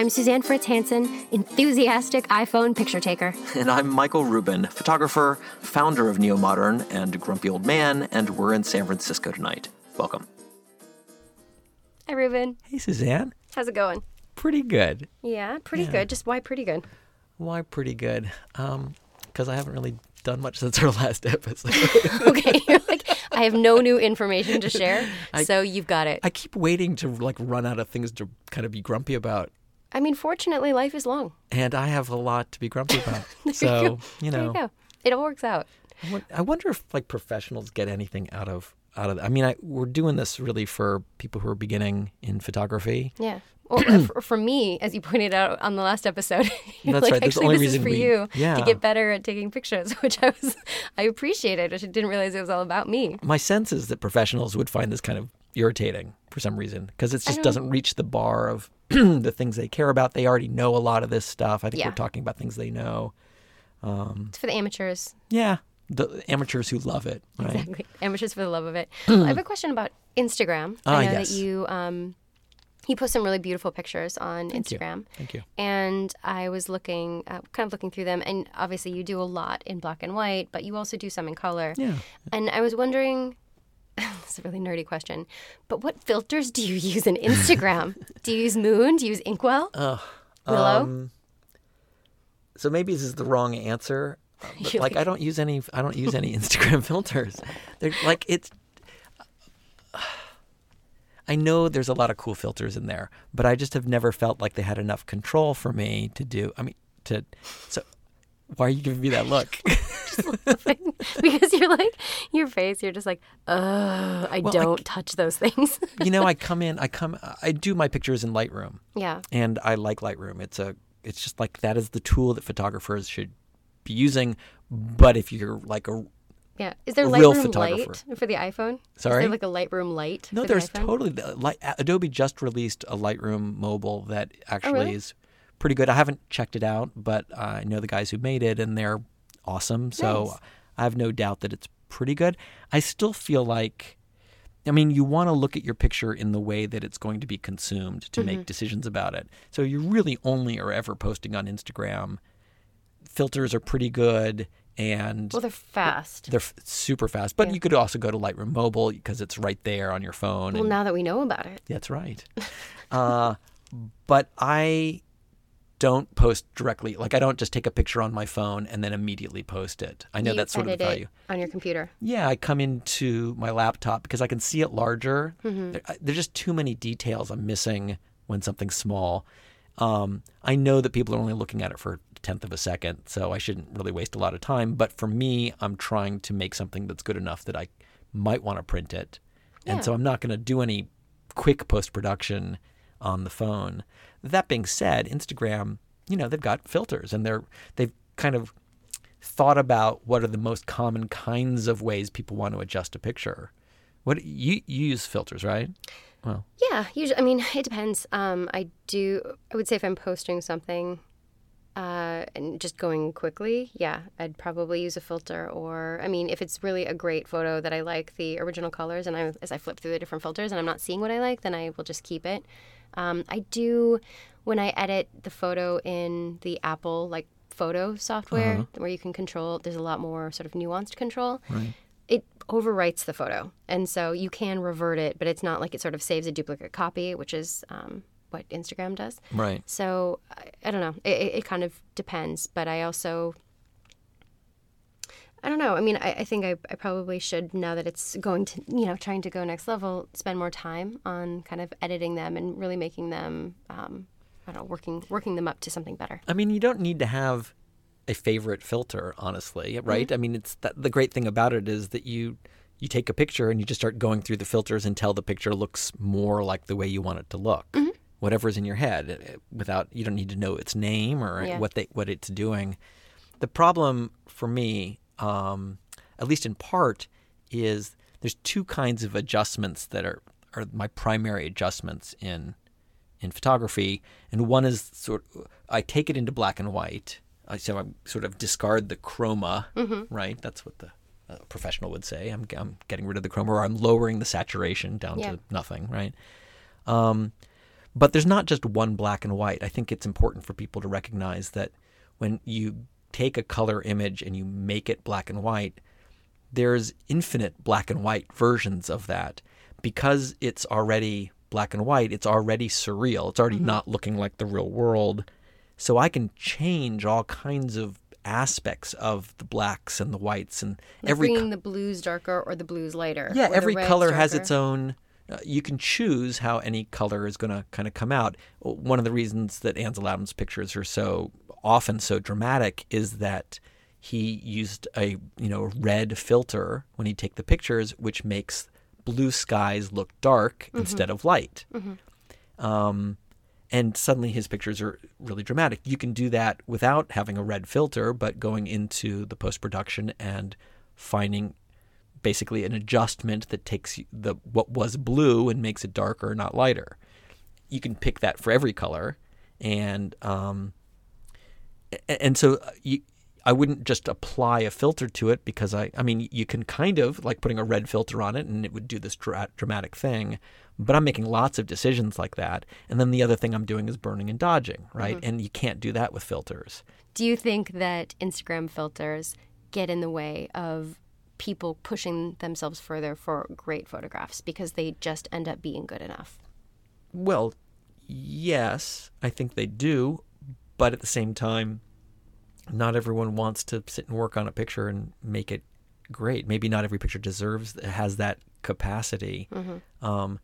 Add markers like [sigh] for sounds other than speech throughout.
I'm Suzanne Fritz Hansen, enthusiastic iPhone picture taker. [laughs] And I'm Michael Rubin, photographer, founder of Neo Modern, and grumpy old man, and we're in San Francisco tonight. Welcome. Hi, Rubin. Hey, Suzanne. How's it going? Pretty good. Yeah, pretty good. Just why pretty good? Why pretty good? Um, because I haven't really done much [laughs] since our last episode. [laughs] okay, like, I have no new information to share, I- so you've got it. I keep waiting to like run out of things to kind of be grumpy about, I mean, fortunately, life is long. and I have a lot to be grumpy about. [laughs] There so you, go. you there know, you go. It all works out. I wonder if like professionals get anything out of out of. I mean, I, we're doing this really for people who are beginning in photography. Yeah. Well, uh, for, for me, as you pointed out on the last episode, [laughs] That's like, right. That's actually, only this is for we- you yeah. to get better at taking pictures, [laughs] which I was, I appreciated. I just didn't realize it was all about me. My sense is that professionals would find this kind of irritating for some reason because it just doesn't reach the bar of [clears throat] the things they care about. They already know a lot of this stuff. I think Yeah. we're talking about things they know. It's for the amateurs, Yeah, the amateurs who love it, right? exactly. Amateurs for the love of it. Well, [clears throat] I have a question about Instagram. Ah, I know yes. that you, um, you post some really beautiful pictures on Thank you. Instagram. Thank you. And I was looking, uh, kind of looking through them, and obviously you do a lot in black and white, but you also do some in color. Yeah. And I was wondering, [laughs] is a really nerdy question, but what filters do you use in Instagram? [laughs] do you use Moon? Do you use Inkwell? Willow? Um, so maybe this is the wrong answer. uh, [laughs] But like, like- I don't use any. I don't use any Instagram filters. They're like it's. I know there's a lot of cool filters in there, but I just have never felt like they had enough control for me to do. I mean, to so. Why are you giving me that look? [laughs] [laughs] because you're like, your face, you're just like, oh, I Well, don't touch those things. you know, I [laughs] come in. I come. I do my pictures in Lightroom. yeah. and I like Lightroom. It's a it's just like that is the tool that photographers should be using. But if you're like a Yeah. Is there Lightroom. Light for the iPhone? Is Sorry? there like a Lightroom Light? no, for the there's iPhone? totally the- like Adobe just released a Lightroom mobile that actually Oh, really? is pretty good. I haven't checked it out, but I know the guys who made it, and they're awesome. So Nice. I have no doubt that it's pretty good. I still feel like. I mean, you want to look at your picture in the way that it's going to be consumed to Mm-hmm. make decisions about it. So you really only are ever posting on Instagram. Filters are pretty good, and Well, they're fast. they're f- super fast. But Yeah. you could also go to Lightroom Mobile because it's right there on your phone. Well, and- now that we know about it. that's right. [laughs] uh, but I don't post directly. Like I don't just take a picture on my phone and then immediately post it. I know you that's sort of the value. on your computer. Yeah, I come into my laptop because I can see it larger. Mm-hmm. There, there's just too many details I'm missing when something's small. Um, I know that people are only looking at it for a tenth of a second, so I shouldn't really waste a lot of time. But for me, I'm trying to make something that's good enough that I might want to print it, and so I'm not going to do any quick post production on the phone. That being said, Instagram, you know, they've got filters, and they're they've kind of thought about what are the most common kinds of ways people want to adjust a picture. What you, you use filters, right? Well, Yeah, usually. I mean, [laughs] it depends. Um, I do. I would say if I'm posting something, uh, and just going quickly, yeah, I'd probably use a filter. Or, I mean, if it's really a great photo that I like the original colors, and I as I flip through the different filters and I'm not seeing what I like, then I will just keep it. Um, I do when I edit the photo in the Apple like photo software where you can control. There's a lot more sort of nuanced control right. it overwrites the photo, and so you can revert it, but it's not like it sort of saves a duplicate copy, which is um, what Instagram does. Right. So I, I don't know. It, it, kind of depends, but I also. I don't know. I mean, I, I think I, I probably should, now that it's going to, you know, trying to go next level, spend more time on kind of editing them and really making them, um, I don't know, working working them up to something better. I mean, you don't need to have a favorite filter, honestly, right? I mean, it's that, the great thing about it is that you you take a picture and you just start going through the filters until the picture looks more like the way you want it to look. Whatever's in your head, uh, without you don't need to know its name or Yeah. what they what it's doing. The problem for me, um, at least in part, is there's two kinds of adjustments that are are my primary adjustments in in photography, and one is sort I take it into black and white. I so I sort of discard the chroma, right? That's what the uh, professional would say. I'm I'm getting rid of the chroma, or I'm lowering the saturation down Yeah. to nothing, right? Um, but there's not just one black and white. I think it's important for people to recognize that when you take a color image and you make it black and white, there's infinite black and white versions of that. Because it's already black and white, it's already surreal. It's already mm-hmm. not looking like the real world. So I can change all kinds of aspects of the blacks and the whites and Like every bringing the blues darker or the blues lighter. yeah, every color has its own. Uh, you can choose how any color is going to kind of come out. One of the reasons that Ansel Adams' pictures are so often so dramatic is that he used a you know red filter when he take the pictures, which makes blue skies look dark instead of light. Um, and suddenly his pictures are really dramatic. You can do that without having a red filter, but going into the post production and finding basically an adjustment that takes the what was blue and makes it darker, not lighter. You can pick that for every color, and um, and so uh, you, I wouldn't just apply a filter to it because I, I mean, you can kind of like putting a red filter on it and it would do this dra- dramatic thing, but I'm making lots of decisions like that. And then the other thing I'm doing is burning and dodging, right? And you can't do that with filters. Do you think that Instagram filters get in the way of people pushing themselves further for great photographs because they just end up being good enough? Well, yes, I think they do, but at the same time, not everyone wants to sit and work on a picture and make it great. Maybe not every picture deserves has that capacity. Um,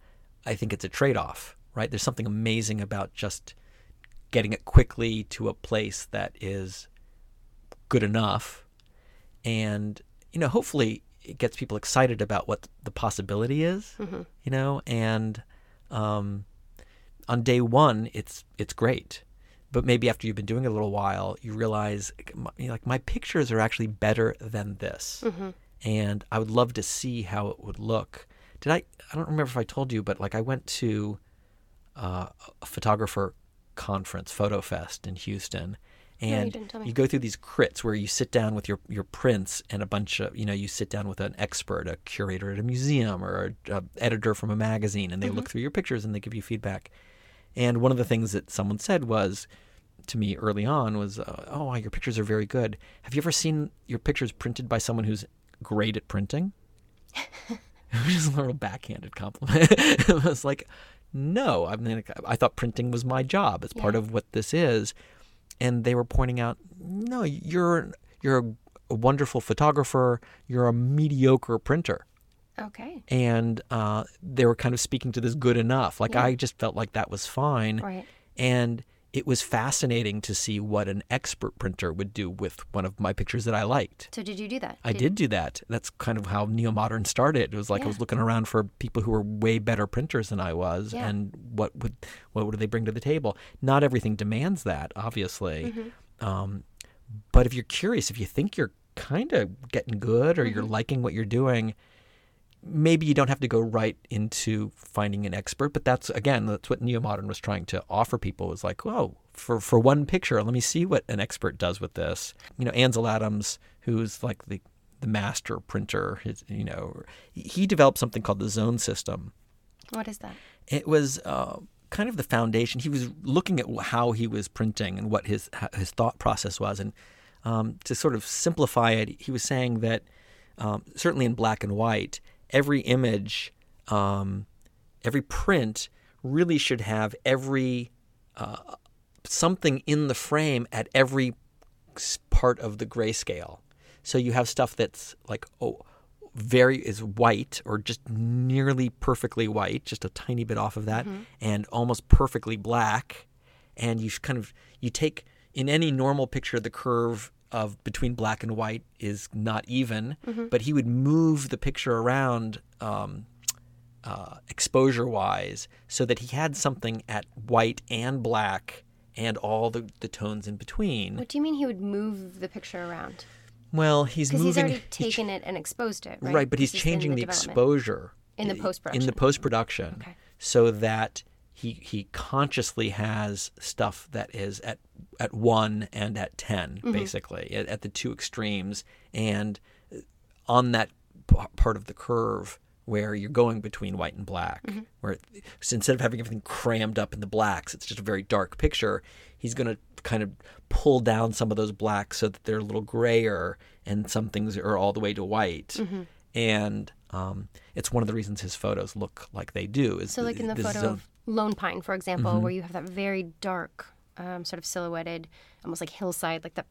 I think it's a trade-off, right? There's something amazing about just getting it quickly to a place that is good enough, and you know, hopefully, it gets people excited about what the possibility is. You know, and um, on day one, it's it's great, but maybe after you've been doing it a little while, you realize you know, like my pictures are actually better than this, and I would love to see how it would look. Did I? I don't remember if I told you, but like I went to uh, a photographer conference, FotoFest in Houston. You And tell me. you go through these crits where you sit down with your, your prints and a bunch of, you know, you sit down with an expert, a curator at a museum or a, a editor from a magazine, and they look through your pictures and they give you feedback. And one of the things that someone said was to me early on was, uh, "Oh, wow, your pictures are very good. Have you ever seen your pictures printed by someone who's great at printing?" [laughs] Which is a little backhanded compliment. [laughs] it was like, no, I mean, I thought printing was my job. It's part of what this is. And they were pointing out, no, you're you're a, a wonderful photographer. You're a mediocre printer. Okay. And uh, they were kind of speaking to this good enough. Like I just felt like that was fine. Right. And it was fascinating to see what an expert printer would do with one of my pictures that I liked. So did you do that? I did do that. That's kind of how neo modern started. It was like I was looking around for people who were way better printers than I was, Yeah. and what would what would they bring to the table? Not everything demands that, obviously. Mm-hmm. Um, but if you're curious, if you think you're kind of getting good or you're Mm-hmm. liking what you're doing, maybe you don't have to go right into finding an expert. But that's again, that's what neo modern was trying to offer people. Was like, oh, for for one picture, let me see what an expert does with this. You know, Ansel Adams, who's like the the master printer, his, you know, he developed something called the zone system. What is that? It was uh, kind of the foundation. He was looking at how he was printing and what his his thought process was, and um, to sort of simplify it, he was saying that um, certainly in black and white, every image, um, every print really should have every uh, something in the frame at every part of the grayscale. So you have stuff that's like oh, very is white or just nearly perfectly white, just a tiny bit off of that, and almost perfectly black. And you kind of you take in any normal picture the curve of between black and white is not even, but he would move the picture around um, uh, exposure wise so that he had something at white and black and all the, the tones in between. What do you mean he would move the picture around? Well, he's moving. he's already he's taken it and exposed it, right? right, but he's This changing the, development. exposure In the post-production. In the post production, Okay. so that he he consciously has stuff that is at at one and at 10 Mm-hmm. basically at, at the two extremes, and on that p- part of the curve where you're going between white and black, Mm-hmm. where so instead of having everything crammed up in the blacks, it's just a very dark picture. He's going to kind of pull down some of those blacks so that they're a little grayer, and some things are all the way to white. Mm-hmm. And um, it's one of the reasons his photos look like they do. Is So, like in the photo of Lone Pine, for example, Mm-hmm. where you have that very dark, um, sort of silhouetted, almost like hillside, like that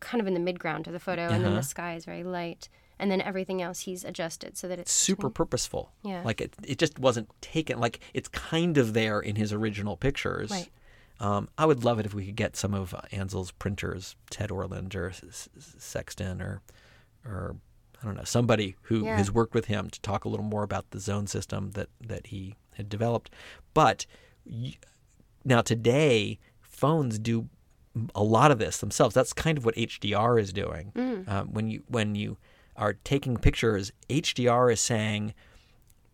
kind of in the midground of the photo, and Uh-huh. then the sky is very light. And then everything else he's adjusted so that it's super purposeful. Yeah. Like it, it just wasn't taken. Like it's kind of there in his original pictures. Right. Um, I would love it if we could get some of Ansel's printers, Ted Orland or Sexton or, or I don't know, somebody who Yeah. has worked with him to talk a little more about the zone system that that he had developed. But now today, phones do a lot of this themselves. That's kind of what HDR is doing. Um, when you when you are taking pictures, HDR is saying,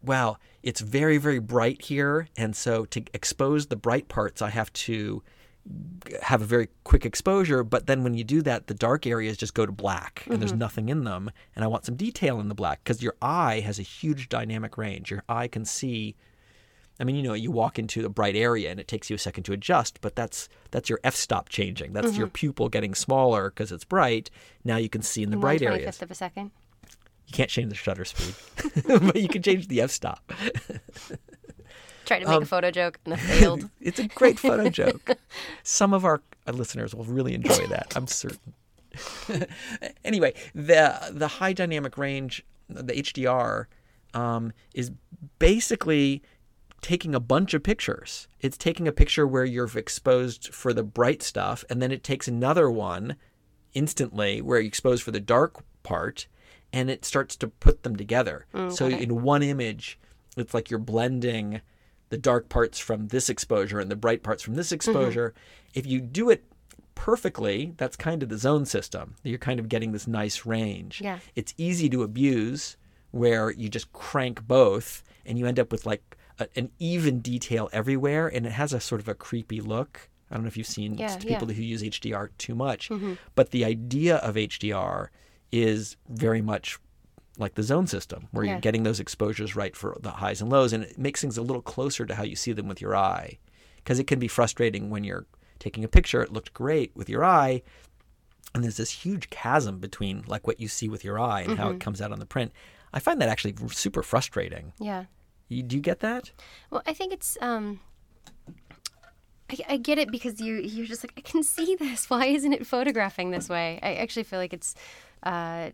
"Wow, it's very very bright here, and so to expose the bright parts, I have to." have a very quick exposure, but then when you do that, the dark areas just go to black and there's nothing in them. And I want some detail in the black because your eye has a huge dynamic range. Your eye can see. I mean, you know, you walk into a bright area and it takes you a second to adjust, but that's that's your f-stop changing. That's your pupil getting smaller because it's bright. Now you can see in the one bright areas. fifth of a second. You can't change the shutter speed, [laughs] but you can change the f-stop. [laughs] Tried to Um, make a photo joke and it [laughs] failed. It's a great photo joke. Some of our listeners will really enjoy that. I'm certain. anyway, the the high dynamic range, the HDR, um, is basically taking a bunch of pictures. It's taking a picture where you're exposed for the bright stuff, and then it takes another one instantly where you're exposed for the dark part, and it starts to put them together. Mm, so in one image, it's like you're blending the dark parts from this exposure and the bright parts from this mm-hmm. exposure. If you do it perfectly, that's kind of the zone system. You're kind of getting this nice range. Yeah. It's easy to abuse where you just crank both and you end up with like a, an even detail everywhere and it has a sort of a creepy look. I don't know if you've seen Yeah, people yeah. who use HDR too much, mm-hmm. but the idea of HDR is very much like the zone system, where Yeah. you're getting those exposures right for the highs and lows, and it makes things a little closer to how you see them with your eye. Because it can be frustrating when you're taking a picture, it looked great with your eye, and there's this huge chasm between like what you see with your eye and how it mm-hmm. comes out on the print. I find that actually super frustrating. Yeah. You, do you get that? Well, I think it's um I, I get it because you you're just like I can see this. Why isn't it photographing this way? I actually feel like it's uh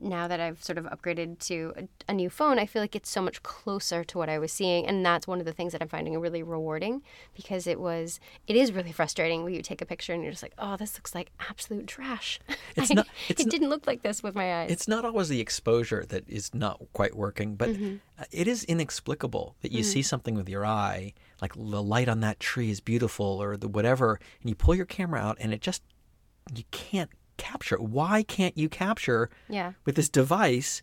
now that I've sort of upgraded to a, a new phone, I feel like it's so much closer to what I was seeing, and that's one of the things that I'm finding really rewarding because it was it is really frustrating when you take a picture and you're just like, oh, this looks like absolute trash. [laughs] It's I- not- it's it not- didn't look like this with my eyes. It's not always the exposure that is not quite working, but uh, it is inexplicable that you see something with your eye, like the light on that tree is beautiful or the whatever, and you pull your camera out and it just you can't capture. Why can't you capture Yeah. with this device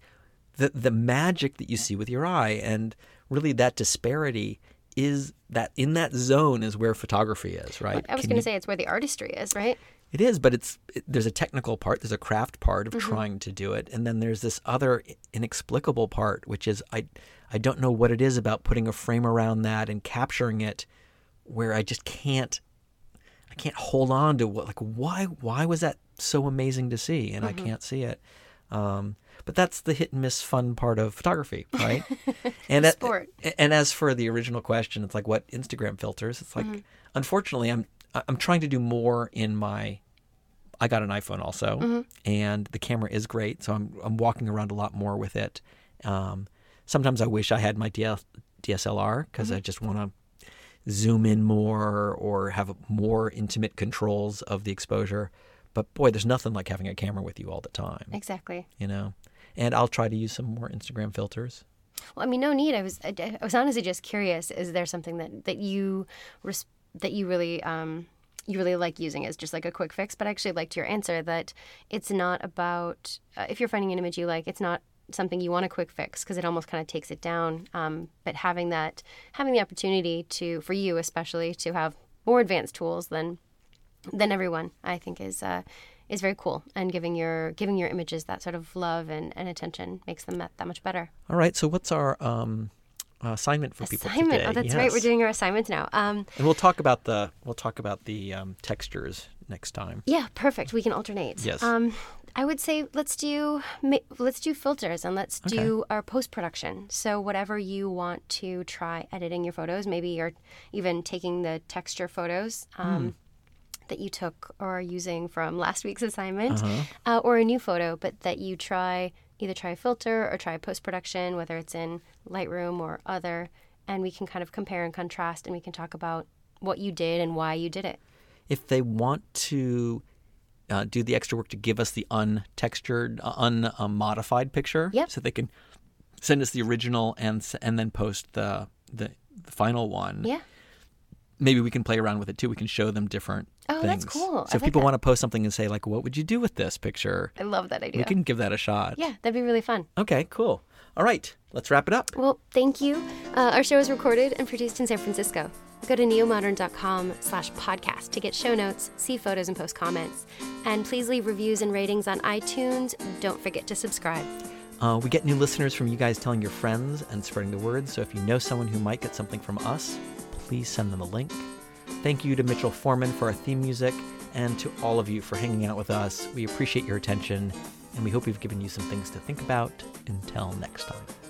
the the magic that you see with your eye and really that disparity is that in that zone is where photography is, right? I was going to say it's where the artistry is, right? it is, but it's it, there's a technical part, there's a craft part of Mm-hmm. trying to do it, and then there's this other inexplicable part, which is I I don't know what it is about putting a frame around that and capturing it, where I just can't I can't hold on to what like why why was that so amazing to see and Mm-hmm. I can't see it. Um, but that's the hit and miss fun part of photography, [laughs] right? and at- and as for the original question, it's like what Instagram filters? It's like, unfortunately, I'm I'm trying to do more in my. I got an iPhone also, and the camera is great, so I'm I'm walking around a lot more with it. Um, sometimes I wish I had my DL, DSLR because I just want to zoom in more or have more intimate controls of the exposure. But boy, there's nothing like having a camera with you all the time, Exactly. you know. And I'll try to use some more Instagram filters. Well, I mean, no need. I was, I, was honestly just curious. Is there something that that you, res- that you really um, you really like using as just like a quick fix. But I actually liked your answer that it's not about uh, if you're finding an image you like, it's not something you want a quick fix because it almost kind of takes it down. Um, but having that, having the opportunity to, for you especially, to have more advanced tools than than everyone, I think is uh, is very cool. And giving your giving your images that sort of love and, and attention makes them that, that much better. All right. So what's our um, assignment for people assignment. today? Oh, that's Yes. right. We're doing our assignments now. Um, And we'll talk about the we'll talk about the um, textures next time. yeah, perfect. We can alternate. Yes. Um, I would say let's do let's do filters and let's do our post production. So whatever you want to try editing your photos, maybe you're even taking the texture photos. Um, That you took or are using from last week's assignment, uh, or a new photo, but that you try either try a filter or try post production, whether it's in Lightroom or other, and we can kind of compare and contrast, and we can talk about what you did and why you did it. If they want to uh, do the extra work to give us the untextured, uh, unmodified picture, Yep. so they can send us the original and and then post the the, the final one. Yeah. Maybe we can play around with it too. We can show them different Oh, things. that's cool. I So if like people that. want to post something and say like, "What would you do with this picture?" I love that idea. We can give that a shot. Yeah, that'd be really fun. Okay. Cool. All right. Let's wrap it up. Well, thank you. Uh, our show is recorded and produced in San Francisco. Go to neomodern.com slash podcast to get show notes, see photos, and post comments. And please leave reviews and ratings on iTunes. Don't forget to subscribe. Uh, we get new listeners from you guys telling your friends and spreading the word. So if you know someone who might get something from us, please send them a link. Thank you to Mitchell Foreman for our theme music and to all of you for hanging out with us. We appreciate your attention and we hope we've given you some things to think about. Until next time.